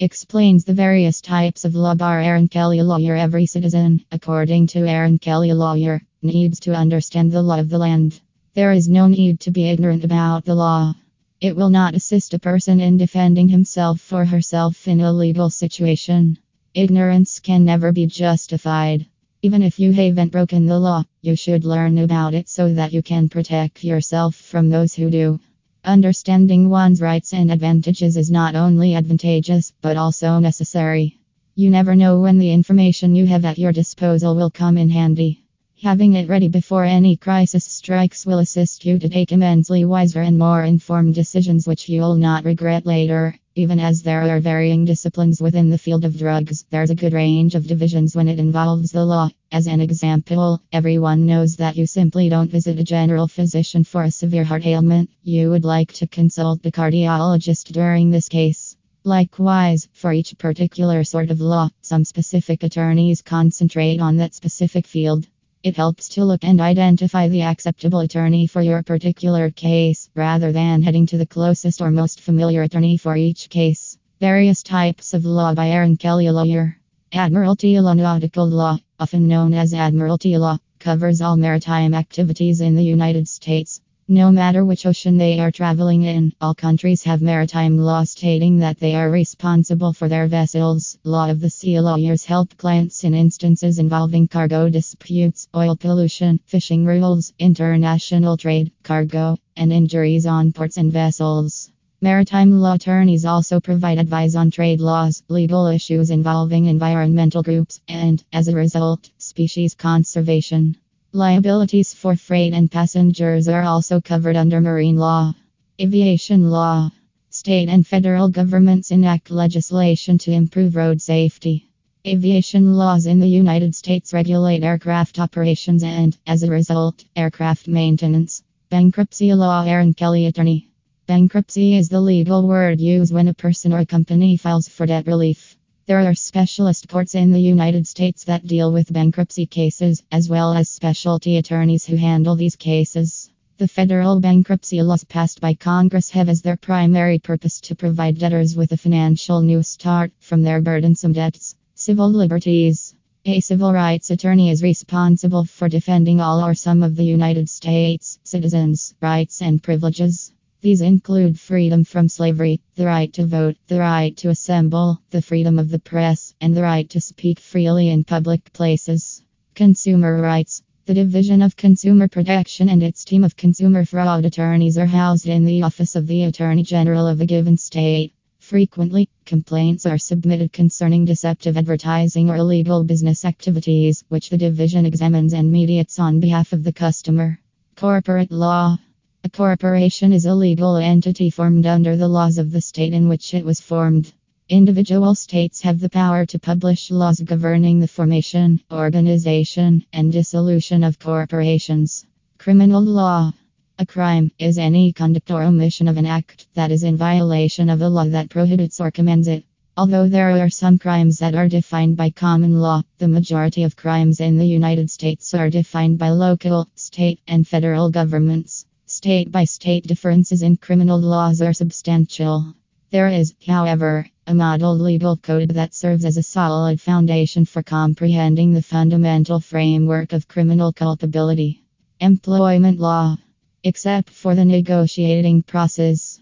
explains the various types of law bar Aaron Kelly lawyer. Every citizen, according to Aaron Kelly lawyer, needs to understand the law of the land. There is no need to be ignorant about the law. It will not assist a person in defending himself or herself in a legal situation. Ignorance can never be justified. Even if you haven't broken the law, you should learn about it so that you can protect yourself from those who do. Understanding one's rights and advantages is not only advantageous, but also necessary. You never know when the information you have at your disposal will come in handy. Having it ready before any crisis strikes will assist you to take immensely wiser and more informed decisions which you'll not regret later. Even as there are varying disciplines within the field of drugs, there's a good range of divisions when it involves the law. As an example, everyone knows that you simply don't visit a general physician for a severe heart ailment. You would like to consult the cardiologist during this case. Likewise, for each particular sort of law, some specific attorneys concentrate on that specific field. It helps to look and identify the acceptable attorney for your particular case, rather than heading to the closest or most familiar attorney for each case. Various types of law by Aaron Kelly Lawyer. Admiralty Law Nautical Law, often known as Admiralty Law, covers all maritime activities in the United States. No matter which ocean they are traveling in, all countries have maritime law stating that they are responsible for their vessels. Law of the Sea lawyers help clients in instances involving cargo disputes, oil pollution, fishing rules, international trade, cargo, and injuries on ports and vessels. Maritime law attorneys also provide advice on trade laws, legal issues involving environmental groups, and, as a result, species conservation. Liabilities for freight and passengers are also covered under marine law. Aviation law. State and federal governments enact legislation to improve road safety. Aviation laws in the United States regulate aircraft operations and, as a result, aircraft maintenance. Bankruptcy law Aaron Kelly Attorney. Bankruptcy is the legal word used when a person or company files for debt relief. There are specialist courts in the United States that deal with bankruptcy cases, as well as specialty attorneys who handle these cases. The federal bankruptcy laws passed by Congress have as their primary purpose to provide debtors with a financial new start from their burdensome debts. Civil liberties. A civil rights attorney is responsible for defending all or some of the United States citizens' rights and privileges. These include freedom from slavery, the right to vote, the right to assemble, the freedom of the press, and the right to speak freely in public places. Consumer rights. The Division of Consumer Protection and its team of consumer fraud attorneys are housed in the Office of the Attorney General of a given state. Frequently, complaints are submitted concerning deceptive advertising or illegal business activities, which the division examines and mediates on behalf of the customer. Corporate law. A corporation is a legal entity formed under the laws of the state in which it was formed. Individual states have the power to publish laws governing the formation, organization, and dissolution of corporations. Criminal law. A crime is any conduct or omission of an act that is in violation of a law that prohibits or commands it. Although there are some crimes that are defined by common law, the majority of crimes in the United States are defined by local, state, and federal governments. State by state differences in criminal laws are substantial. There is, however, a model legal code that serves as a solid foundation for comprehending the fundamental framework of criminal culpability. Employment law. Except for the negotiating process,